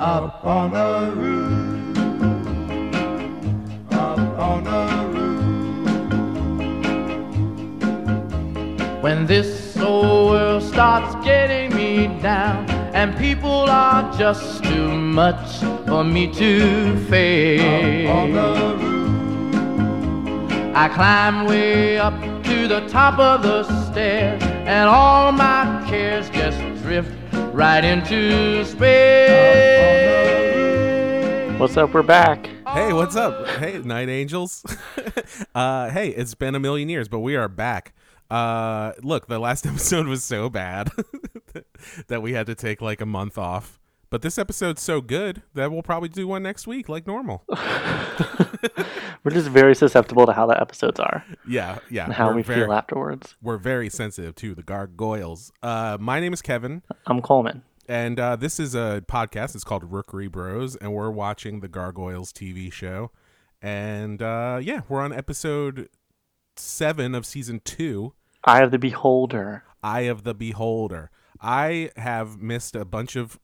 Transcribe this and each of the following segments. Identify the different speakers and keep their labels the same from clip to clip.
Speaker 1: Up on the roof. Up on the roof.
Speaker 2: When this old world starts getting me down and people are just too much for me to face.
Speaker 1: On the roof.
Speaker 2: I climb way up to the top of the stairs, and all my cares just drift right into space.
Speaker 3: What's up? We're back.
Speaker 4: Hey, what's up? Hey, Night Angels. uh, hey, it's been a million years, but we are back. Uh, look, the last episode was so bad that we had to take like a month off. But this episode's so good that we'll probably do one next week, like normal.
Speaker 3: We're just very susceptible to how the episodes are
Speaker 4: Yeah, yeah.
Speaker 3: and how
Speaker 4: we're very,
Speaker 3: feel afterwards.
Speaker 4: We're very sensitive to the gargoyles. Uh, my name is Kevin,
Speaker 3: I'm Coleman.
Speaker 4: and uh, this is a podcast. It's called Rookery Bros, and we're watching the Gargoyles TV show. And uh, yeah, we're on episode seven of season two.
Speaker 3: Eye of the Beholder.
Speaker 4: Eye of the Beholder. I have missed a bunch of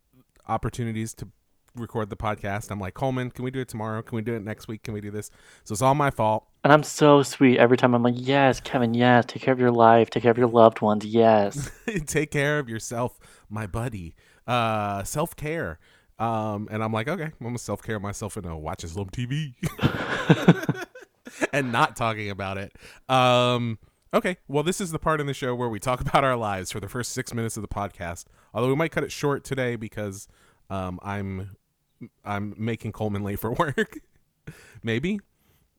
Speaker 4: opportunities to record the podcast. I'm like, Coleman, can we do it tomorrow? Can we do it next week? Can we do this? So it's all my fault.
Speaker 3: And I'm so sweet every time I'm like, yes, Kevin, yes, take care of your life, take care of your loved ones, yes.
Speaker 4: Take care of yourself, my buddy. Uh, self care. Um, and I'm like, okay, I'm gonna self care myself and uh, watching some TV and not talking about it. Um, okay, well, this is the part in the show where we talk about our lives for the first six minutes of the podcast. Although we might cut it short today because um, I'm I'm making Coleman late for work. Maybe.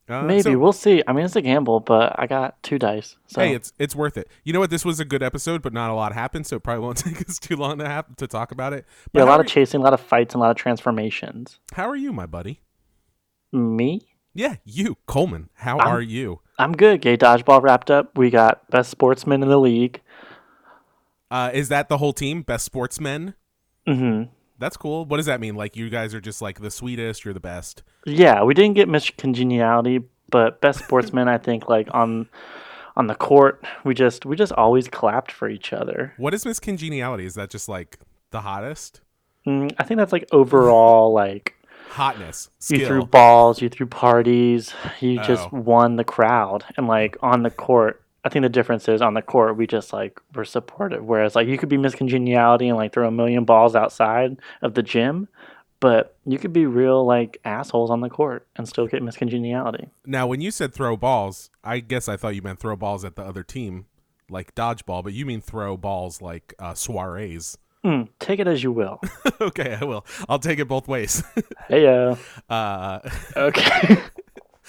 Speaker 4: Uh,
Speaker 3: Maybe
Speaker 4: so-
Speaker 3: we'll see. I mean, it's a gamble, but I got two dice. So
Speaker 4: Hey, it's it's worth it. You know what? This was a good episode, but not a lot happened, so it probably won't take us too long to have to talk about it. But
Speaker 3: yeah, a lot of chasing, a lot of fights, and a lot of transformations.
Speaker 4: How are you, my buddy?
Speaker 3: Me?
Speaker 4: Yeah, you, Coleman. How
Speaker 3: I'm-
Speaker 4: are you?
Speaker 3: I'm good. Gay dodgeball wrapped up. We got best sportsman in the league.
Speaker 4: Uh, is that the whole team? Best sportsmen?
Speaker 3: hmm
Speaker 4: That's cool. What does that mean? Like you guys are just like the sweetest. You're the best.
Speaker 3: Yeah, we didn't get Miss Congeniality, but best sportsmen I think, like on on the court, we just we just always clapped for each other.
Speaker 4: What is Miss Congeniality? Is that just like the hottest?
Speaker 3: Mm, I think that's like overall like
Speaker 4: Hotness,
Speaker 3: you threw balls, you threw parties, you just
Speaker 4: Oh.
Speaker 3: won the crowd, and like on the court. I think the difference is on the court we just like were supportive. Whereas like you could be miscongeniality and like throw a million balls outside of the gym, but you could be real like assholes on the court and still get miscongeniality.
Speaker 4: Now, when you said throw balls, I guess I thought you meant throw balls at the other team, like dodgeball. But you mean throw balls like uh, soirees.
Speaker 3: Mm, take it as you will.
Speaker 4: okay, I will. I'll take it both ways.
Speaker 3: hey uh,
Speaker 4: uh,
Speaker 3: okay.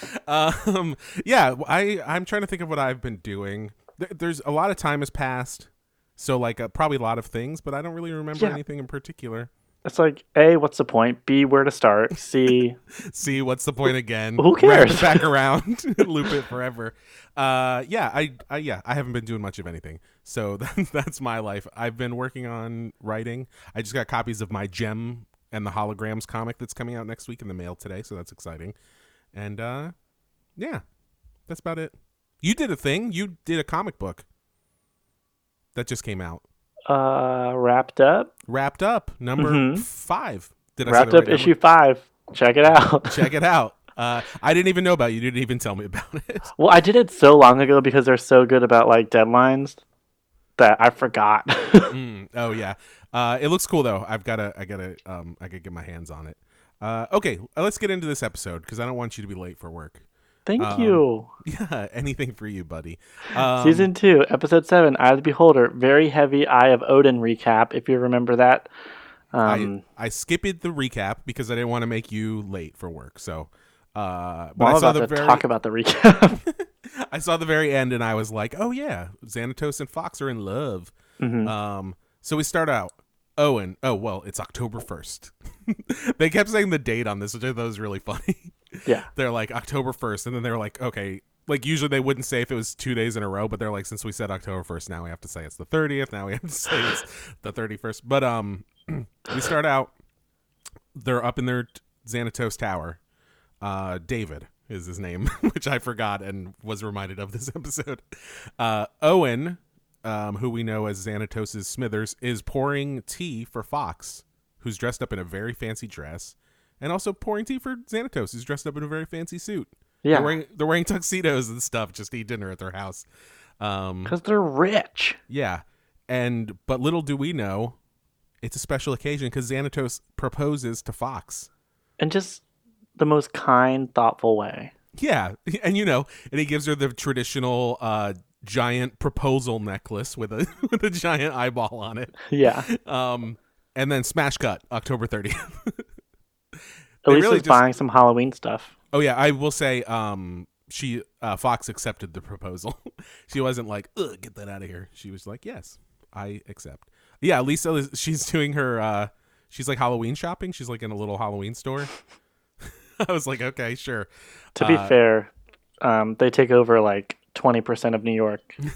Speaker 4: um yeah i i'm trying to think of what i've been doing. There- there's a lot of time has passed. So like uh, probably a lot of things but i don't really remember
Speaker 3: Yeah.
Speaker 4: anything in particular.
Speaker 3: It's like A, what's the point? B, where to start? C,
Speaker 4: see what's the point again?
Speaker 3: Who cares?
Speaker 4: back around loop it forever. Uh yeah I, I yeah i haven't been doing much of anything. So that's my life. I've been working on writing. I just got copies of my Jem and the holograms comic that's coming out next week in the mail today so that's exciting and uh yeah that's about it you did a thing you did a comic book that just came out
Speaker 3: uh, wrapped up.
Speaker 4: wrapped up number
Speaker 3: Mhm.
Speaker 4: five did I
Speaker 3: Wrapped up
Speaker 4: right
Speaker 3: issue five. Check it out.
Speaker 4: check it out uh, I didn't even know about it. you. Didn't even tell me about it.
Speaker 3: well, I did it so long ago because they're so good about like deadlines that I forgot.
Speaker 4: Mm, oh yeah, uh, it looks cool though. I've got to, I gotta, um, I gotta get my hands on it. Uh, okay, let's get into this episode because I don't want you to be late for work.
Speaker 3: Thank
Speaker 4: Um,
Speaker 3: you.
Speaker 4: Yeah, anything for you, buddy. Um,
Speaker 3: Season two, episode seven, Eye of the Beholder. Very heavy Eye of Odin recap, if you remember that. Um,
Speaker 4: I, I skipped the recap because I didn't want to make you late for work. So, uh, but I saw
Speaker 3: about
Speaker 4: the
Speaker 3: to
Speaker 4: very,
Speaker 3: talk about the recap.
Speaker 4: I saw the very end, and I was like, oh yeah, Xanatos and Fox are in love.
Speaker 3: Mhm.
Speaker 4: Um, so we start out. Owen. Oh well, it's October first. they kept saying the date on this, which I thought was really funny.
Speaker 3: yeah.
Speaker 4: they're like October 1st and then they're like okay like usually they wouldn't say if it was two days in a row but they're like since we said October 1st now we have to say it's the 30th now we have to say it's the 31st but um we start out they're up in their Xanatos tower uh David is his name which I forgot and was reminded of this episode uh Owen um who we know as Xanatos' Smithers is pouring tea for Fox who's dressed up in a very fancy dress, and also pouring tea for Xanatos, who's dressed up in a very fancy suit.
Speaker 3: Yeah,
Speaker 4: They're wearing they're wearing tuxedos and stuff just to eat dinner at their house. Um,
Speaker 3: because they're rich.
Speaker 4: yeah, and but little do we know, it's a special occasion because Xanatos proposes to Fox.
Speaker 3: and just the most kind, thoughtful way.
Speaker 4: Yeah, and you know, and he gives her the traditional uh, giant proposal necklace with a with a giant eyeball on it.
Speaker 3: Yeah,
Speaker 4: Um, and then smash cut October thirtieth.
Speaker 3: at least
Speaker 4: really just-
Speaker 3: buying some Halloween stuff.
Speaker 4: oh yeah, I will say, um, she uh, Fox accepted the proposal. she wasn't like, "Ugh, get that out of here." She was like, "Yes, I accept." Yeah, Lisa, is- she's doing her. Uh, she's like Halloween shopping. She's like in a little Halloween store. I was like, okay, sure.
Speaker 3: To be
Speaker 4: Uh,
Speaker 3: fair, um, they take over like twenty percent of New York.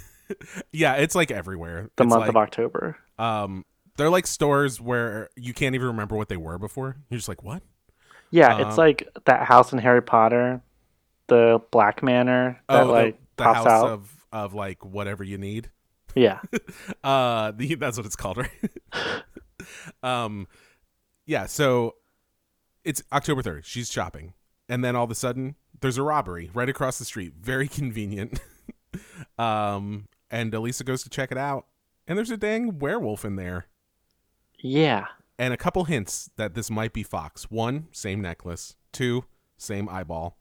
Speaker 4: Yeah, it's like everywhere.
Speaker 3: the
Speaker 4: It's
Speaker 3: month
Speaker 4: like,
Speaker 3: of October.
Speaker 4: um they're like stores where you can't even remember what they were before. You're just like what?
Speaker 3: Yeah,
Speaker 4: um,
Speaker 3: it's like that house in Harry Potter, the Black Manor that
Speaker 4: oh
Speaker 3: like
Speaker 4: the,
Speaker 3: pops
Speaker 4: house
Speaker 3: out.
Speaker 4: of of like whatever you need.
Speaker 3: Yeah,
Speaker 4: uh the, that's what it's called right? Um yeah so it's october 3rd she's shopping. And then all of a sudden there's a robbery right across the street very convenient um and elisa goes to check it out and there's a dang werewolf in there
Speaker 3: yeah.
Speaker 4: and a couple hints that this might be Fox. One, same necklace. Two, same eyeball.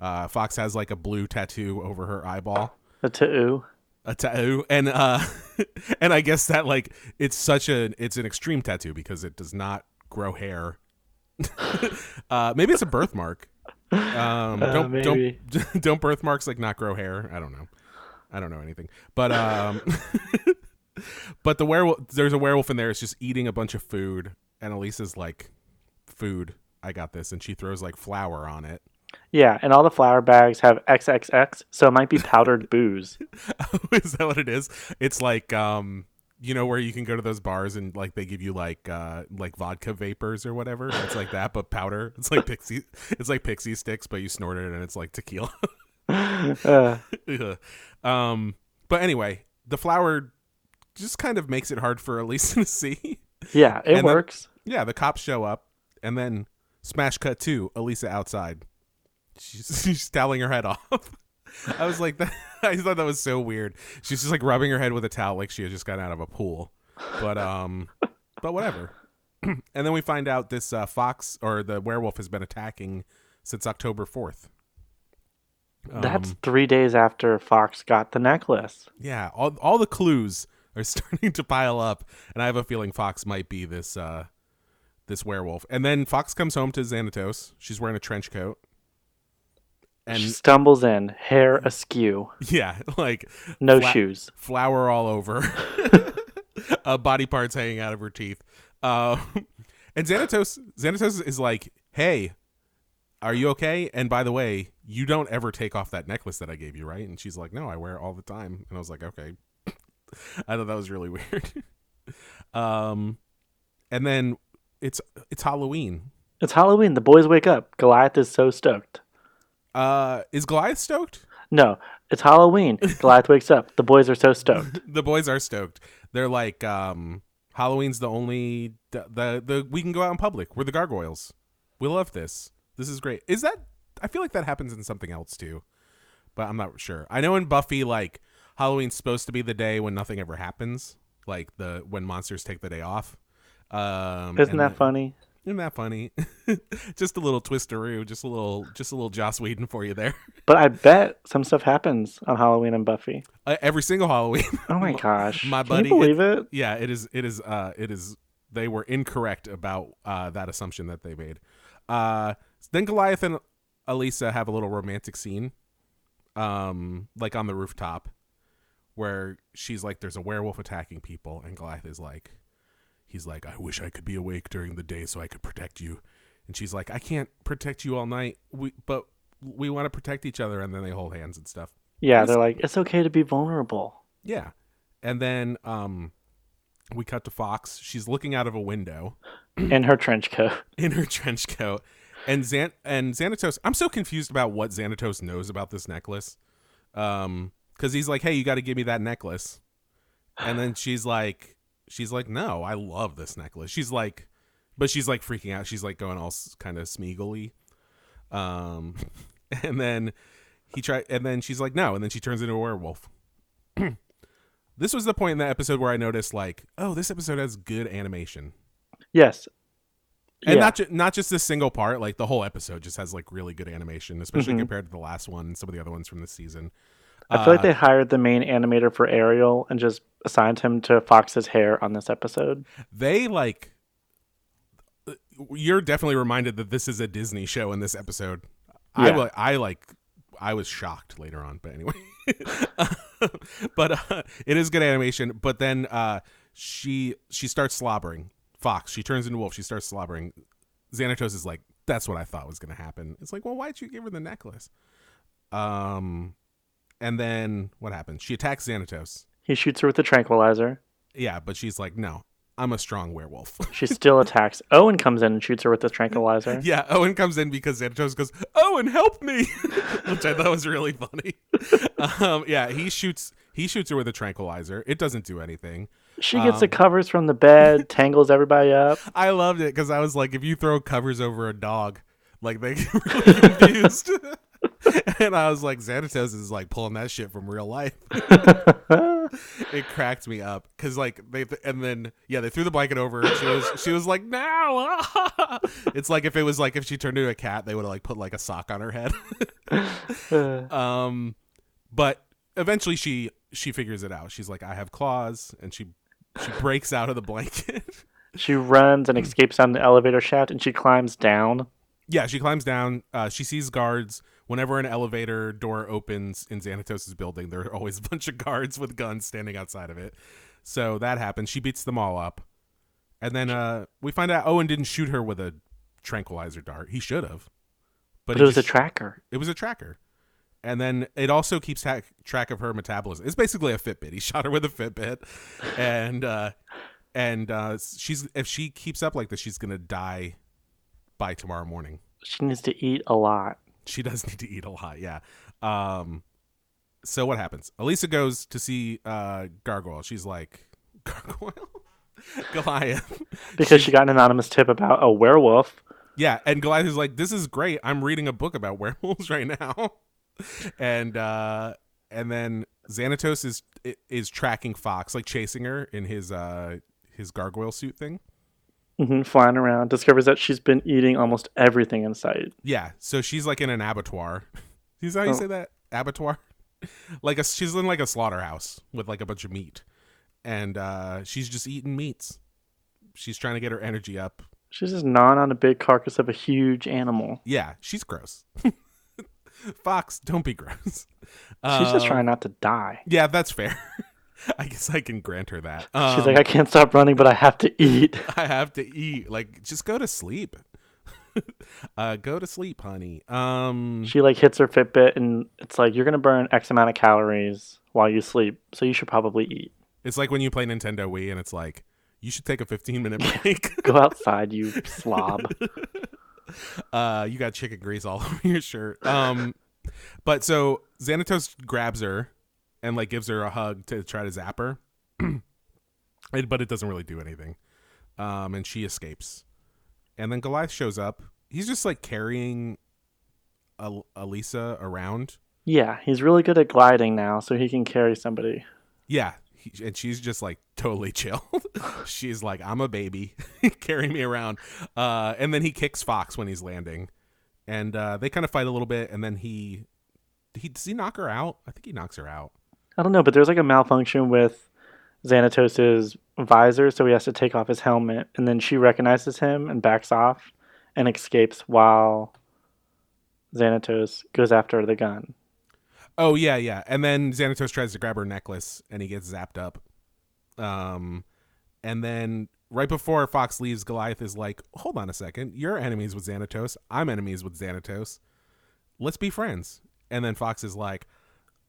Speaker 4: Uh, Fox has like a blue tattoo over her eyeball,
Speaker 3: The two.
Speaker 4: a tattoo, and uh, and I guess that like it's such a it's an extreme tattoo because it does not grow hair. uh, maybe it's a birthmark. Um,
Speaker 3: Uh,
Speaker 4: don't
Speaker 3: maybe.
Speaker 4: don't don't birthmarks like not grow hair? I don't know. I don't know anything, but um, but the werewolf there's a werewolf in there. It's just eating a bunch of food, and Elisa's like, "Food, I got this," and she throws like flour on it.
Speaker 3: Yeah, and all the flour bags have XXX, so it might be powdered booze.
Speaker 4: is that what it is? It's like um, you know where you can go to those bars and like they give you like uh like vodka vapors or whatever. It's like that, but powder. It's like pixie. It's like pixie sticks, but you snort it and it's like tequila.
Speaker 3: Uh,
Speaker 4: um, but anyway, the flour just kind of makes it hard for Elisa to see.
Speaker 3: yeah, it
Speaker 4: And then-
Speaker 3: works.
Speaker 4: yeah, the cops show up, and then smash cut to Elisa outside. She's, she's toweling her head off. I was like, that, I thought that was so weird. She's just like rubbing her head with a towel, like she had just gotten out of a pool. But um, but whatever. and then we find out this uh, fox or the werewolf has been attacking since October fourth.
Speaker 3: That's
Speaker 4: Um,
Speaker 3: three days after Fox got the necklace.
Speaker 4: yeah. All all the clues are starting to pile up, and I have a feeling Fox might be this uh this werewolf. And then Fox comes home to Xanatos. She's wearing a trench coat. And
Speaker 3: she stumbles in, hair askew,
Speaker 4: yeah, like
Speaker 3: no
Speaker 4: Fla-
Speaker 3: shoes.
Speaker 4: flour all over, uh, body parts hanging out of her teeth. Uh, and Xanatos, Xanatos is like, "Hey, are you okay? And by the way, you don't ever take off that necklace that I gave you, right?" And she's like, "No, I wear it all the time." And I was like, "Okay." I thought that was really weird. um, and then it's it's Halloween.
Speaker 3: It's Halloween. The boys wake up. Goliath is so stoked.
Speaker 4: Uh, is Goliath stoked?
Speaker 3: No, it's Halloween. Goliath wakes up. The boys are so stoked.
Speaker 4: the boys are stoked. They're like, um, Halloween's the only the, the the we can go out in public. We're the gargoyles. We love this. This is great. Is that? I feel like that happens in something else too, but I'm not sure. I know in Buffy, like Halloween's supposed to be the day when nothing ever happens, like the when monsters take the day off. Um,
Speaker 3: Isn't that
Speaker 4: then-
Speaker 3: funny?
Speaker 4: Isn't that funny? just a little twisteroo, just a little, just a little Joss Whedon for you there.
Speaker 3: But I bet some stuff happens on Halloween and Buffy.
Speaker 4: Uh, every single Halloween.
Speaker 3: Oh my gosh.
Speaker 4: my
Speaker 3: Can
Speaker 4: buddy-
Speaker 3: you believe it?
Speaker 4: yeah it is it is uh it is they were incorrect about uh that assumption that they made uh then goliath and elisa have a little romantic scene um like on the rooftop where she's like there's a werewolf attacking people and goliath is like he's like i wish i could be awake during the day so i could protect you and she's like i can't protect you all night we but we want to protect each other and then they hold hands and stuff
Speaker 3: Yeah, they're like, it's okay to be vulnerable.
Speaker 4: yeah. And then um we cut to Fox. She's looking out of a window
Speaker 3: In her trench coat.
Speaker 4: in her trench coat. And Xan- and Xanatos, I'm so confused about what Xanatos knows about this necklace. Um cuz he's like, "Hey, you got to give me that necklace." And then she's like she's like, "No, I love this necklace." She's like but she's like freaking out. She's like going all kind of smeagly. Um, and then he try, and then she's like, no, and then she turns into a werewolf. this was the point in the episode where I noticed, like, oh, this episode has good animation,
Speaker 3: Yes.
Speaker 4: and
Speaker 3: yeah.
Speaker 4: not ju- not just this single part. Like the whole episode just has like really good animation, especially
Speaker 3: Mhm.
Speaker 4: compared to the last one and some of the other ones from this season.
Speaker 3: I feel like
Speaker 4: Uh,
Speaker 3: they hired the main animator for Ariel and just assigned him to Fox's hair on this episode.
Speaker 4: they like you're definitely reminded that this is a Disney show in this episode. I
Speaker 3: Yeah.
Speaker 4: wa- I like I was shocked later on, but anyway. but uh, it is good animation, but then uh she she starts slobbering. Fox, she turns into wolf, she starts slobbering. Xanatos is like that's what I thought was going to happen. It's like, "Well, why'd you give her the necklace?" Um and then what happens? She attacks Xanatos.
Speaker 3: He shoots her with a tranquilizer.
Speaker 4: Yeah, but she's like, "No, I'm a strong werewolf."
Speaker 3: She still attacks. Owen comes in and shoots her with the tranquilizer.
Speaker 4: Yeah, Owen comes in because Xanatos goes, Owen, help me, which I thought was really funny. um, yeah, he shoots he shoots her with a tranquilizer. It doesn't do anything.
Speaker 3: She gets the
Speaker 4: Um,
Speaker 3: covers from the bed, tangles everybody up.
Speaker 4: I loved it because I was like, if you throw covers over a dog, like they get really confused. and I was like, Xanatos is like pulling that shit from real life. it cracked me up because like they and then yeah they threw the blanket over. She was she was like no. it's like if it was like if she turned into a cat, they would have like put like a sock on her head. um, but eventually she she figures it out. She's like, I have claws, and she she breaks out of the blanket.
Speaker 3: she runs and escapes down the elevator shaft and she climbs down.
Speaker 4: yeah, she climbs down. Uh, she sees guards. Whenever an elevator door opens in Xanatos' building, there are always a bunch of guards with guns standing outside of it. So that happens. She beats them all up. And then uh, we find out Owen didn't shoot her with a tranquilizer dart. He should have.
Speaker 3: But
Speaker 4: he
Speaker 3: it was a tracker.
Speaker 4: It was a tracker. And then it also keeps ha- track of her metabolism. It's basically a Fitbit. He shot her with a Fitbit, and uh, and uh, she's if she keeps up like this, she's gonna die by tomorrow morning.
Speaker 3: She needs to eat a lot.
Speaker 4: She does need to eat a lot, yeah. Um, so what happens? Elisa goes to see uh, Gargoyle. She's like, Gargoyle, Goliath.
Speaker 3: Because she got an anonymous tip about a werewolf.
Speaker 4: Yeah, and Goliath is like, "This is great. I'm reading a book about werewolves right now." and uh and then Xanatos is is tracking Fox, like chasing her in his uh his gargoyle suit thing.
Speaker 3: Hmm flying around, discovers that she's been eating almost everything in sight.
Speaker 4: Yeah, so she's like in an abattoir. Is that how you
Speaker 3: Oh.
Speaker 4: say that? Abattoir? like a she's in like a slaughterhouse with like a bunch of meat. And uh she's just eating meats. She's trying to get her energy up.
Speaker 3: She's just gnawing on a big carcass of a huge animal.
Speaker 4: Yeah, she's gross. Fox, don't be gross.
Speaker 3: She's just
Speaker 4: Um,
Speaker 3: trying not to die.
Speaker 4: Yeah, that's fair. I guess I can grant her that.
Speaker 3: She's
Speaker 4: Um,
Speaker 3: like, I can't stop running, but I have to eat.
Speaker 4: I have to eat. Like, just go to sleep. uh, go to sleep, honey. Um,
Speaker 3: She like hits her Fitbit, and it's like you're gonna burn X amount of calories while you sleep, so you should probably eat.
Speaker 4: it's like when you play Nintendo Wii, and it's like you should take a 15 minute break.
Speaker 3: Go outside, you slob.
Speaker 4: uh, you got chicken grease all over your shirt. Um, but so Xanatos grabs her and like gives her a hug to try to zap her, It- but it doesn't really do anything. Um, and she escapes, and then Goliath shows up. He's just like carrying Al- Elisa around.
Speaker 3: Yeah, he's really good at gliding now, so he can carry somebody.
Speaker 4: Yeah, he, and she's just like totally chill. she's like, "I'm a baby, carry me around." Uh, and then he kicks Fox when he's landing, and uh, they kind of fight a little bit. And then he, he does he knock her out? I think he knocks her out.
Speaker 3: I don't know, but there's like a malfunction with Xanatos's visor, so he has to take off his helmet, and then she recognizes him and backs off and escapes while Xanatos goes after the gun.
Speaker 4: Oh yeah, yeah. And then Xanatos tries to grab her necklace, and he gets zapped up. Um, and then right before Fox leaves, Goliath is like, "Hold on a second, you're enemies with Xanatos. I'm enemies with Xanatos. Let's be friends." And then Fox is like,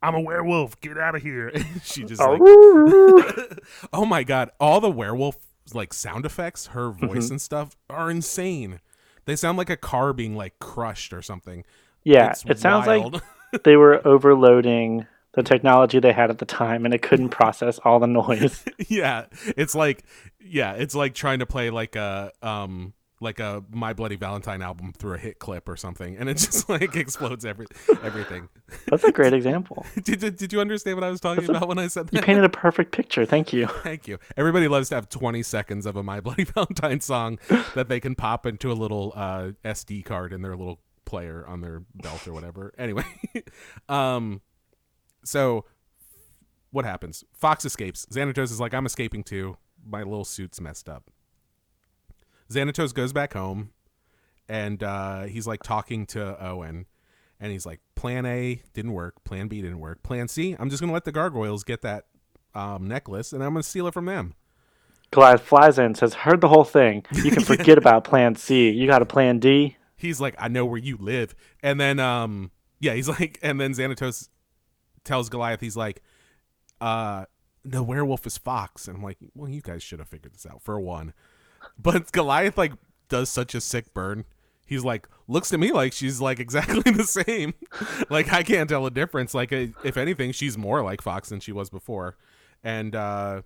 Speaker 4: "I'm a werewolf. Get out of here." she just like, oh my god, all the werewolf like sound effects, her voice and stuff are insane. They sound like a car being like crushed or something.
Speaker 3: yeah,
Speaker 4: It's
Speaker 3: it sounds
Speaker 4: wild.
Speaker 3: like they were overloading the technology they had at the time, and it couldn't process all the noise.
Speaker 4: yeah, it's like yeah, it's like trying to play like a um like a My Bloody Valentine album through a hit clip or something, and it just like explodes every everything.
Speaker 3: That's a great example.
Speaker 4: did, did did you understand what I was talking
Speaker 3: That's a-
Speaker 4: about when I said that?
Speaker 3: You painted a perfect picture. Thank you.
Speaker 4: Thank you. Everybody loves to have 20 seconds of a My Bloody Valentine song that they can pop into a little uh, SD card in their little player on their belt or whatever. Anyway, um, so what happens? Fox escapes. Xanatos is like, I'm escaping too. My little suit's messed up. Xanatos goes back home and uh, he's like talking to Owen. And he's like, Plan A didn't work. Plan B didn't work. Plan C, I'm just going to let the gargoyles get that um, necklace and I'm going to steal it from them.
Speaker 3: Goliath flies in and says, Heard the whole thing. You can forget about plan C. You got a plan D?
Speaker 4: He's like, I know where you live. And then, um, yeah, he's like, and then Xanatos tells Goliath, he's like, uh, the werewolf is Fox. And I'm like, well, you guys should have figured this out for one. But Goliath, like, does such a sick burn. He's like, looks to me like she's like exactly the same. like, I can't tell a difference. Like, uh, if anything, she's more like Fox than she was before. And, uh,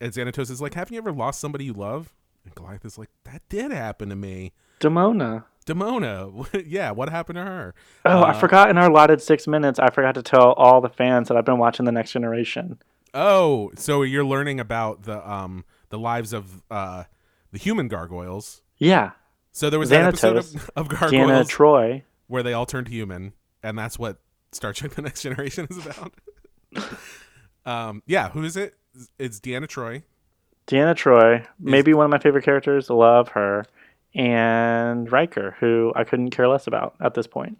Speaker 4: and Xanatos is like, haven't you ever lost somebody you love? And Goliath is like, that did happen to me.
Speaker 3: Demona.
Speaker 4: Demona, yeah, what happened to her?
Speaker 3: Oh, I
Speaker 4: Uh,
Speaker 3: forgot in our allotted six minutes, I forgot to tell all the fans that I've been watching The Next Generation.
Speaker 4: Oh, so you're learning about the um the lives of uh the human gargoyles.
Speaker 3: Yeah.
Speaker 4: So there was that episode
Speaker 3: Xanatos,
Speaker 4: of, of
Speaker 3: Deanna
Speaker 4: gargoyles
Speaker 3: Troi.
Speaker 4: where they all turned human, and that's what Star Trek: The Next Generation is about. um, yeah, who is it? It's Deanna Troi.
Speaker 3: Deanna Troi, maybe one of my favorite characters. Love her. And Riker, who I couldn't care less about at this point.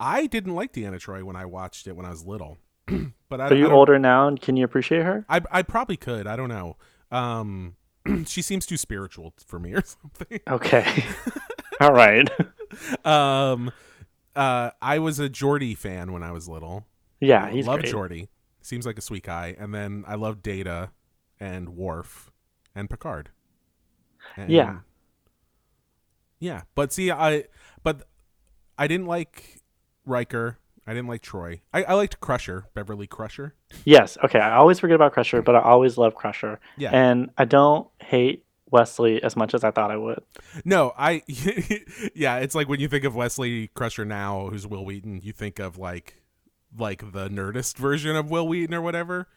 Speaker 4: I didn't like Deanna Troi when I watched it when I was little, but I,
Speaker 3: Are you older now and can you appreciate her?
Speaker 4: I I probably could. I don't know. Um, she seems too spiritual for me or something.
Speaker 3: Okay. All right.
Speaker 4: um uh I was a Geordi fan when I was little.
Speaker 3: Yeah, he's
Speaker 4: Love Geordi. Seems like a sweet guy. And then I love Data and Worf and Picard. And-
Speaker 3: Yeah.
Speaker 4: Yeah. But see I but I didn't like Riker. I didn't like Troi. I, I liked Crusher, Beverly Crusher.
Speaker 3: Yes. Okay. I always forget about Crusher, but I always love Crusher.
Speaker 4: Yeah.
Speaker 3: And I don't hate Wesley as much as I thought I would.
Speaker 4: No, I yeah, it's like when you think of Wesley Crusher now, who's Wil Wheaton, you think of like like the nerdist version of Wil Wheaton or whatever,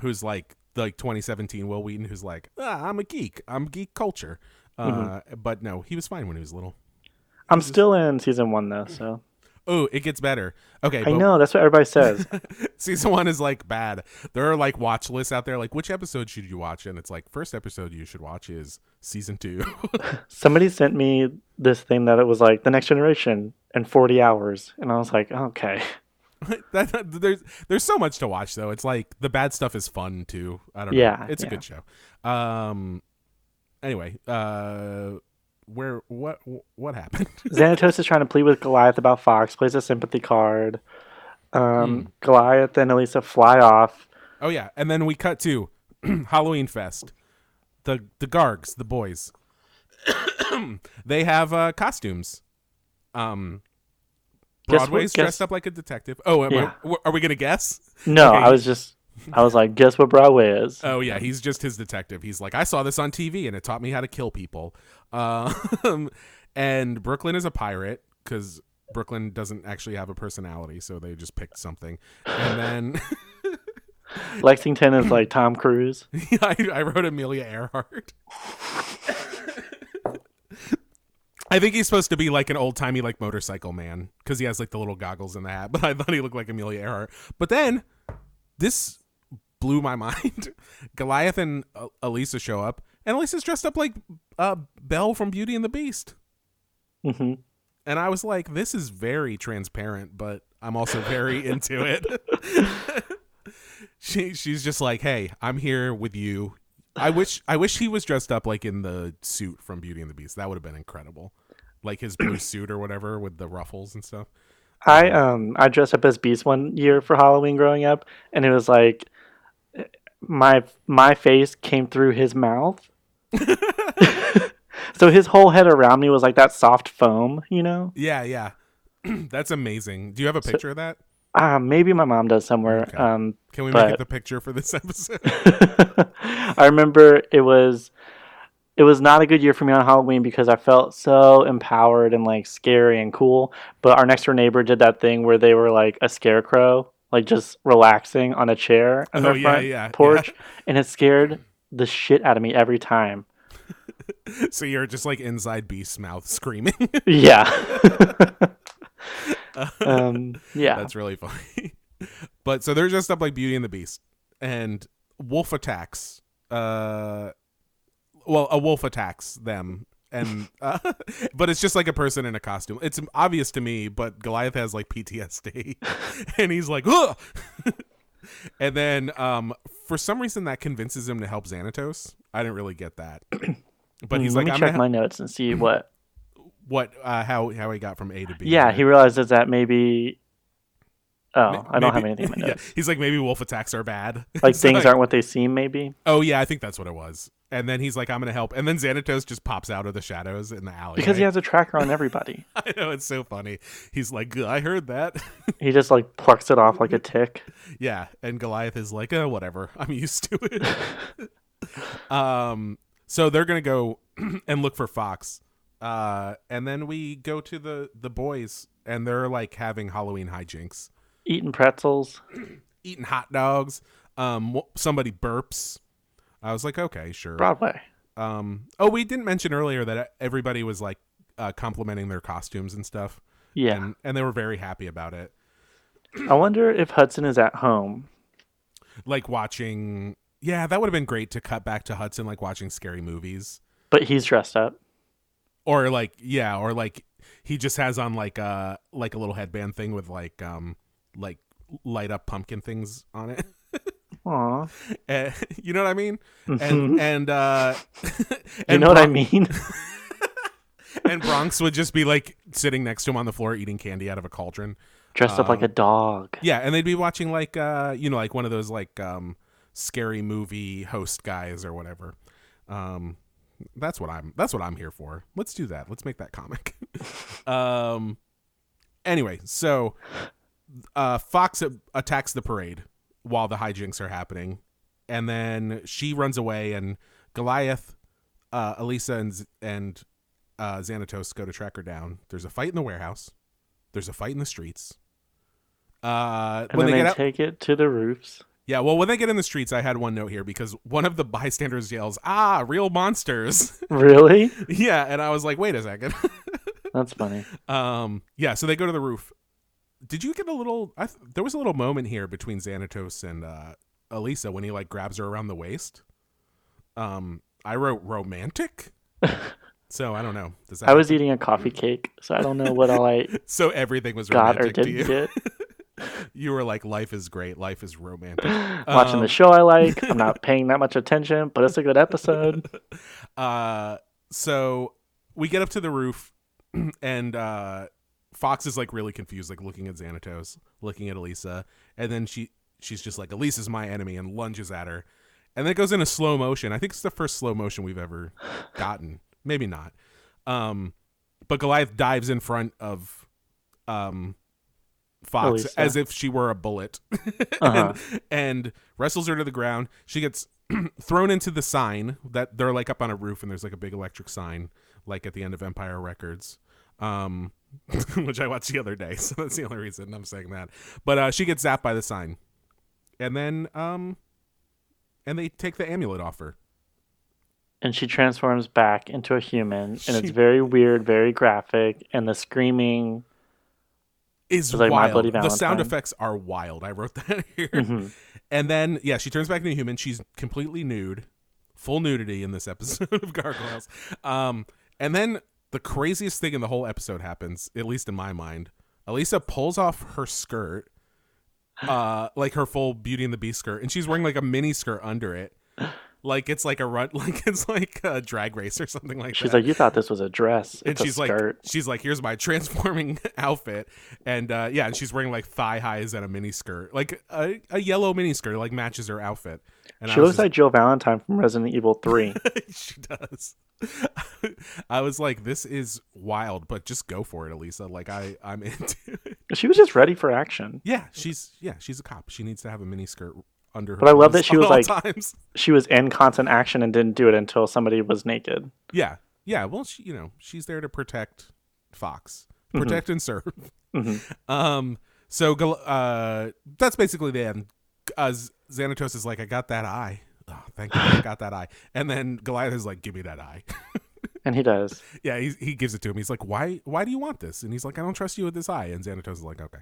Speaker 4: who's like like 2017 Wil Wheaton, who's like, ah, I'm a geek, I'm geek culture. Uh, but no, he was fine when he was little.
Speaker 3: I'm still in season one though, so
Speaker 4: Oh, it gets better. Okay,
Speaker 3: I
Speaker 4: but
Speaker 3: know that's what everybody says.
Speaker 4: season one is like bad. There are like watch lists out there, like which episode should you watch? And it's like first episode you should watch is season two.
Speaker 3: Somebody sent me this thing that it was like the next generation in 40 hours, and I was like, okay.
Speaker 4: that, there's there's so much to watch though. It's like the bad stuff is fun too. I don't
Speaker 3: Yeah,
Speaker 4: know. It's a good show. Um anyway, uh where what what happened?
Speaker 3: Xanatos is trying to plead with Goliath about Fox, plays a sympathy card. Um, Goliath and Elisa fly off.
Speaker 4: oh yeah, and then we cut to Halloween Fest. The the Gargs, the boys. they have uh costumes. Um
Speaker 3: Guess what-
Speaker 4: Broadway's
Speaker 3: guess-
Speaker 4: dressed up like a detective. Oh, I-
Speaker 3: Yeah.
Speaker 4: w- are we gonna guess?
Speaker 3: No,
Speaker 4: Okay.
Speaker 3: I was just, I was like, guess what Broadway is?
Speaker 4: Oh yeah, he's just his detective. He's like, I saw this on TV and it taught me how to kill people. Um, and Brooklyn is a pirate because Brooklyn doesn't actually have a personality, so they just picked something. And then
Speaker 3: Lexington is like Tom Cruise.
Speaker 4: I, I wrote Amelia Earhart. I think he's supposed to be like an old timey like motorcycle man because he has like the little goggles and the hat. But I thought he looked like Amelia Earhart. But then this blew my mind. Goliath and uh, Elisa show up, and is dressed up like uh, Belle from Beauty and the Beast.
Speaker 3: hmm
Speaker 4: And I was like, this is very transparent, but I'm also very into it. she she's just like, hey, I'm here with you. I wish I wish he was dressed up like in the suit from Beauty and the Beast. That would have been incredible. Like his blue suit or whatever with the ruffles and stuff.
Speaker 3: I um I dressed up as Beast one year for Halloween growing up, and it was like my my face came through his mouth. so his whole head around me was like that soft foam, you know.
Speaker 4: Yeah, yeah. That's amazing. Do you have a picture of that?
Speaker 3: Uh, maybe my mom does somewhere.
Speaker 4: Okay.
Speaker 3: Um,
Speaker 4: Can we make
Speaker 3: But-
Speaker 4: it the picture for this episode?
Speaker 3: I remember it was it was not a good year for me on Halloween because I felt so empowered and like scary and cool. But our next door neighbor did that thing where they were like a scarecrow, like just relaxing on a chair on
Speaker 4: Oh,
Speaker 3: their
Speaker 4: yeah,
Speaker 3: front
Speaker 4: yeah,
Speaker 3: porch, and it scared the shit out of me every time.
Speaker 4: So you're just like inside Beast's mouth screaming.
Speaker 3: Yeah. um, yeah.
Speaker 4: That's really funny. but so they're dressed up like Beauty and the Beast, and Wolf attacks. Uh, well, a wolf attacks them, and uh, but it's just like a person in a costume. It's obvious to me, but Goliath has like PTSD, and he's like, Ugh! and then um, for some reason that convinces him to help Xanatos. I didn't really get that, but he's
Speaker 3: Mm, Let
Speaker 4: like,
Speaker 3: me
Speaker 4: I'm
Speaker 3: check
Speaker 4: gonna
Speaker 3: my
Speaker 4: hel-
Speaker 3: notes and see what.
Speaker 4: what uh, how how he got from A to B.
Speaker 3: Yeah,
Speaker 4: right?
Speaker 3: he realizes that maybe. Oh,
Speaker 4: Ma-
Speaker 3: I don't have anything in my
Speaker 4: yeah, he's like maybe wolf attacks are bad.
Speaker 3: Like
Speaker 4: It's
Speaker 3: things aren't what they seem. Maybe
Speaker 4: Oh yeah, I think that's what it was. And then he's like, "I'm gonna help." And then Xanatos just pops out of the shadows in the alley
Speaker 3: because he has a tracker on everybody.
Speaker 4: I know it's so funny. He's like, "I heard that."
Speaker 3: he just like plucks it off like a tick.
Speaker 4: yeah, and Goliath is like, "Oh, whatever. I'm used to it." um, so they're gonna go and look for Fox. Uh, and then we go to the the boys, and they're like having Halloween hijinks,
Speaker 3: Eating pretzels.
Speaker 4: eating hot dogs. Um, somebody burps. I was like, okay, sure.
Speaker 3: Broadway.
Speaker 4: Um, oh, we didn't mention earlier that everybody was like uh, complimenting their costumes and stuff.
Speaker 3: Yeah.
Speaker 4: and, and they were very happy about it.
Speaker 3: I wonder if Hudson is at home.
Speaker 4: Like watching, yeah, that would have been great to cut back to Hudson, like watching scary movies,
Speaker 3: But he's dressed up.
Speaker 4: or like, yeah, or like he just has on like a like a little headband thing with like um like light up pumpkin things on it.
Speaker 3: Aw.
Speaker 4: Eh, you know what I mean? And and uh,
Speaker 3: You
Speaker 4: and
Speaker 3: know what I mean?
Speaker 4: And Bronx would just be like sitting next to him on the floor eating candy out of a cauldron.
Speaker 3: Dressed up like
Speaker 4: Um,
Speaker 3: a dog.
Speaker 4: Yeah, and they'd be watching like uh you know like one of those like um scary movie host guys or whatever. Um that's what I'm that's what I'm here for. Let's do that. Let's make that comic. um anyway, so uh Fox attacks the parade while the hijinks are happening and then she runs away and Goliath uh Elisa and and uh Xanatos go to track her down. There's a fight in the warehouse. There's a fight in the streets. Uh,
Speaker 3: And
Speaker 4: when
Speaker 3: then
Speaker 4: they
Speaker 3: they,
Speaker 4: get out,
Speaker 3: take it to the roofs.
Speaker 4: yeah, well, when they get in the streets, I had one note here because one of the bystanders yells, "Ah, real monsters!"
Speaker 3: Really?
Speaker 4: yeah, and I was like, "Wait a second.
Speaker 3: That's funny.
Speaker 4: um, yeah, so they go to the roof. Did you get a little? I th- there was a little moment here between Xanatos and uh, Elisa when he like grabs her around the waist. Um, I wrote romantic. so I don't know. Does that
Speaker 3: I was eating a coffee cake, so I don't know what all I
Speaker 4: so everything was
Speaker 3: got
Speaker 4: romantic
Speaker 3: or
Speaker 4: to you.
Speaker 3: didn't get.
Speaker 4: you were like, "Life is great. Life is romantic."
Speaker 3: Watching
Speaker 4: Um,
Speaker 3: the show I like. I'm not paying that much attention, but it's a good episode.
Speaker 4: Uh, so we get up to the roof, and uh, Fox is like really confused, like looking at Xanatos, looking at Elisa, and then she she's just like, "Elisa's my enemy," and lunges at her, and then it goes into slow motion. I think it's the first slow motion we've ever gotten. Maybe not. Um, but Goliath dives in front of um Fox
Speaker 3: Elisa.
Speaker 4: as if she were a bullet,
Speaker 3: Uh-huh.
Speaker 4: and, and wrestles her to the ground. She gets thrown into the sign that they're like up on a roof, and there's like a big electric sign, like at the end of Empire Records, um, which I watched the other day. So that's the only reason I'm saying that. But uh, she gets zapped by the sign, and then um, and they take the amulet off her.
Speaker 3: And she transforms back into a human, and
Speaker 4: She-
Speaker 3: it's very weird, very graphic, and the screaming.
Speaker 4: Is
Speaker 3: It's like My
Speaker 4: wild. The sound effects are wild. I wrote that here.
Speaker 3: Mhm.
Speaker 4: And then yeah, she turns back into a human. She's completely nude, full nudity in this episode of Gargoyles. Um, and then the craziest thing in the whole episode happens, at least in my mind. Elisa pulls off her skirt, uh, like her full Beauty and the Beast skirt, and she's wearing like a mini skirt under it, like it's like a run, like it's like a drag race or something like
Speaker 3: She's
Speaker 4: that.
Speaker 3: She's like, "You thought this was a dress?
Speaker 4: and
Speaker 3: It's
Speaker 4: she's
Speaker 3: a
Speaker 4: like she's like here's my transforming outfit. And uh yeah and she's wearing like thigh highs and a mini skirt like a, a yellow mini skirt like matches her outfit. And
Speaker 3: she looks like Jill Valentine from Resident Evil Three.
Speaker 4: she does. I was like this is wild but just go for it elisa. Like i i'm into it.
Speaker 3: She was just ready for action.
Speaker 4: yeah she's yeah she's a cop. She needs to have a mini skirt under her.
Speaker 3: But I love that she was like-
Speaker 4: times.
Speaker 3: She was in constant action and didn't do it until somebody was naked.
Speaker 4: Yeah, yeah. Well, she, you know, she's there to protect Fox,
Speaker 3: Mm-hmm.
Speaker 4: protect and serve.
Speaker 3: Mhm.
Speaker 4: Um. So, uh, that's basically the end. Uh, Xanatos is like, I got that eye. Oh, thank you, I got that eye. And then Goliath is like, Give me that eye.
Speaker 3: And he does.
Speaker 4: yeah, he he gives it to him. He's like, Why? Why do you want this? And he's like, I don't trust you with this eye. And Xanatos is like, Okay.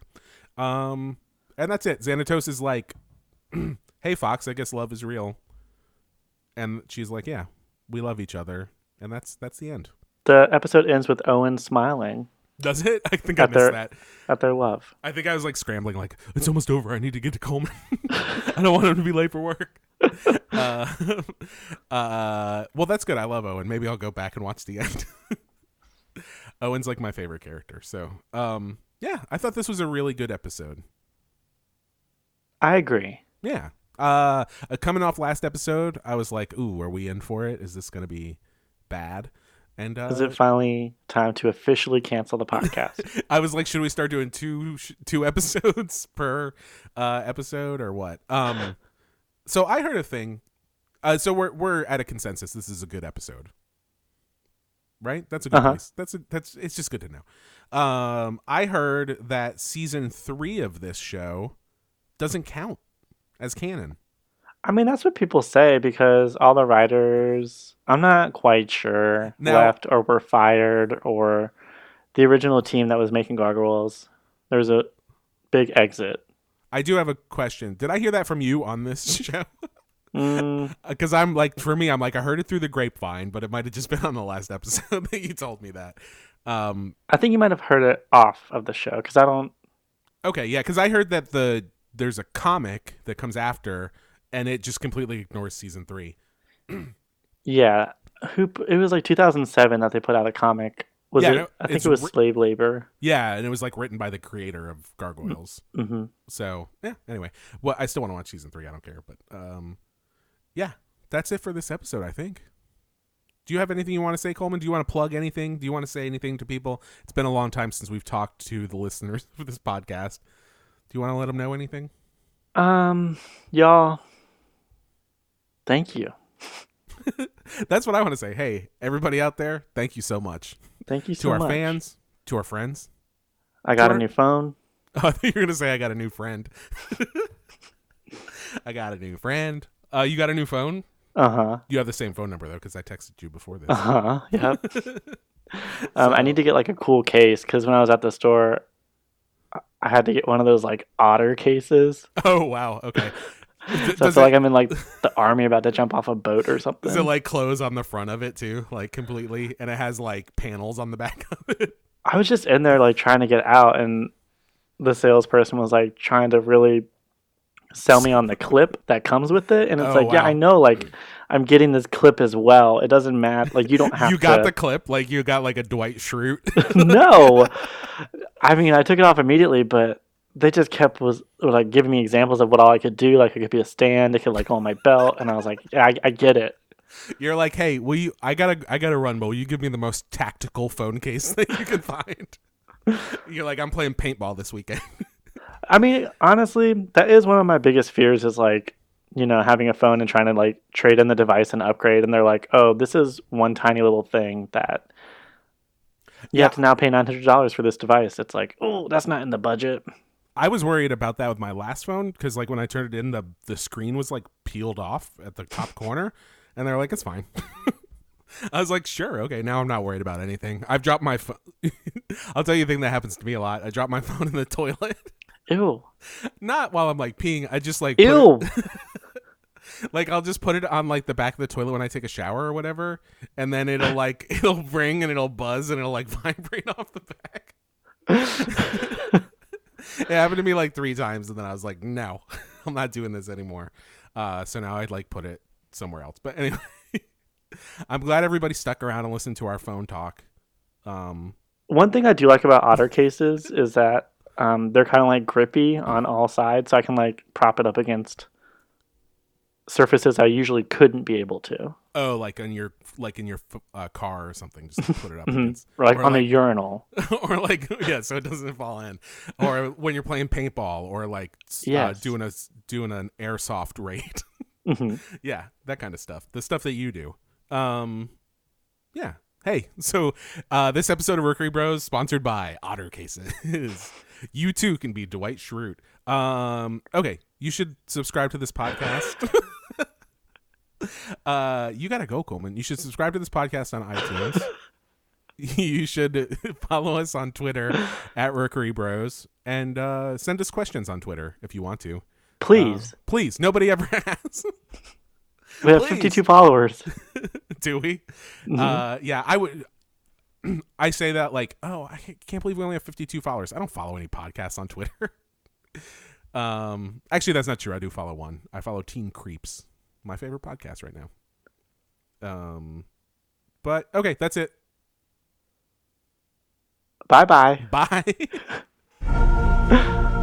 Speaker 4: Um. And that's it. Xanatos is like, Hey, Fox. I guess love is real. And she's like, Yeah, we love each other. And that's that's the end.
Speaker 3: The episode ends with Owen smiling
Speaker 4: Does it? I think I
Speaker 3: At
Speaker 4: missed
Speaker 3: their-
Speaker 4: that.
Speaker 3: at their love.
Speaker 4: I think I was like scrambling, like it's almost over. I need to get to Coleman. I don't want him to be late for work. uh, uh, well, that's good. I love Owen. Maybe I'll go back and watch the end. Owen's like my favorite character. So, um, yeah, I thought this was a really good episode.
Speaker 3: I agree.
Speaker 4: Yeah. Uh, uh, coming off last episode, I was like, "Ooh, are we in for it? Is this going to be bad?" And uh,
Speaker 3: Is it finally time to officially cancel the podcast?
Speaker 4: I was like, should we start doing two sh- two episodes per uh, episode or what? Um, so I heard a thing. Uh, so we're we're at a consensus. This is a good episode, right? That's a good
Speaker 3: Uh-huh.
Speaker 4: place. That's a, that's it's just good to know. Um, I heard that season three of this show doesn't count as canon.
Speaker 3: I mean, that's what people say because all the writers, I'm not quite sure,
Speaker 4: Now-
Speaker 3: left or were fired, or the original team that was making Gargoyles. There was a big exit.
Speaker 4: I do have a question. Did I hear that from you on this show?
Speaker 3: Mm,
Speaker 4: Because I'm like, for me, I'm like, I heard it through the grapevine, but it might have just been on the last episode that you told me that. Um,
Speaker 3: I think you might have heard it off of the show because I don't.
Speaker 4: Okay, yeah, because I heard that the there's a comic that comes after, and it just completely ignores season three.
Speaker 3: Yeah, who? It was like 2007 that they put out a comic. Was
Speaker 4: Yeah,
Speaker 3: it?
Speaker 4: no,
Speaker 3: I think it was slave labor.
Speaker 4: Yeah, and it was like written by the creator of Gargoyles.
Speaker 3: hmm
Speaker 4: So yeah. Anyway, well, I still want to watch season three. I don't care, but um, yeah, that's it for this episode. I think. Do you have anything you want to say, Coleman? Do you want to plug anything? Do you want to say anything to people? It's been a long time since we've talked to the listeners for this podcast. Do you want to let them know anything?
Speaker 3: Um, y'all. Thank you.
Speaker 4: That's what I want to say. Hey, everybody out there, thank you so much.
Speaker 3: Thank you
Speaker 4: to our
Speaker 3: much.
Speaker 4: fans, to our friends.
Speaker 3: I got
Speaker 4: to
Speaker 3: a
Speaker 4: our-
Speaker 3: new phone.
Speaker 4: Oh, I think you're gonna say I got a new friend. I got a new friend. Uh, you got a new phone?
Speaker 3: Uh huh.
Speaker 4: You have the same phone number though, because I texted you before this.
Speaker 3: Uh huh. Yep. um, I need to get like a cool case because when I was at the store, I- had to get one of those like otter cases.
Speaker 4: Oh wow, okay.
Speaker 3: So I feel
Speaker 4: it,
Speaker 3: like I'm in like the army about to jump off a boat or something.
Speaker 4: does it like close on the front of it too, like completely, and it has like panels on the back of it?
Speaker 3: I was just in there like trying to get out, and the salesperson was like trying to really sell me on the clip that comes with it, and it's
Speaker 4: Oh,
Speaker 3: like, yeah. I know, like hmm. I'm getting this clip as well. It doesn't matter. Like you don't have
Speaker 4: you got
Speaker 3: to.
Speaker 4: the clip, like you got like a Dwight Schrute.
Speaker 3: no, I mean I took it off immediately, but they just kept was like giving me examples of what all I could do. Like it could be a stand, it could like go on my belt, and I was like, yeah, I, I get it.
Speaker 4: You're like, hey, will you? I gotta, I gotta run, but will you give me the most tactical phone case that you can find? You're like, I'm playing paintball this weekend.
Speaker 3: I mean, honestly, that is one of my biggest fears is like, you know, having a phone and trying to like trade in the device and upgrade and they're like, "Oh, this is one tiny little thing that you have to now pay $900 for this device." It's like, "Oh, that's not in the budget."
Speaker 4: I was worried about that with my last phone because, like, when I turned it in, the the screen was like peeled off at the top corner, and they're like, "It's fine." I was like, "Sure, okay." Now I'm not worried about anything. I've dropped my phone. I'll tell you a thing that happens to me a lot. I drop my phone in the toilet,
Speaker 3: Ew.
Speaker 4: not while I'm like peeing. I just like
Speaker 3: Ew.
Speaker 4: Like I'll just put it on like the back of the toilet when I take a shower or whatever, and then it'll like it'll ring and it'll buzz and it'll like vibrate off the back. it happened to me like three times, and then I was like, no, I'm not doing this anymore. Uh, so now I'd like put it somewhere else. But anyway, I'm glad everybody stuck around and listened to our phone talk. Um,
Speaker 3: One thing I do like about otter cases is that um, they're kind of like grippy on all sides, so I can like prop it up against surfaces I usually couldn't be able to.
Speaker 4: Oh, like on your like in your uh, car or something, just to put it up against,
Speaker 3: Or like
Speaker 4: Or
Speaker 3: on
Speaker 4: like-
Speaker 3: urinal.
Speaker 4: or like yeah, so it doesn't fall in, or when you're playing paintball, or like s- uh, doing a doing an airsoft raid.
Speaker 3: Mhm.
Speaker 4: yeah, that kind of stuff. The stuff that you do. Um, yeah. Hey, so uh, this episode of Rookery Bros sponsored by Otter Cases. you too can be Dwight Schrute. Um, okay, you should subscribe to this podcast. Uh, you gotta go, Coleman. You should subscribe to this podcast on iTunes. you should follow us on Twitter at Rookery Bros and uh, send us questions on Twitter if you want to.
Speaker 3: Please.
Speaker 4: Uh, please. Nobody ever has.
Speaker 3: we have
Speaker 4: please.
Speaker 3: 52 followers.
Speaker 4: Do we?
Speaker 3: Mm-hmm.
Speaker 4: Uh, yeah, I would. I say that like, oh, I can't- believe we only have 52 followers. I don't follow any podcasts on Twitter. um, actually, that's not true. I do follow one. I follow Teen Creeps, my favorite podcast right now. Um, but okay, that's it.
Speaker 3: Bye bye.
Speaker 4: Bye.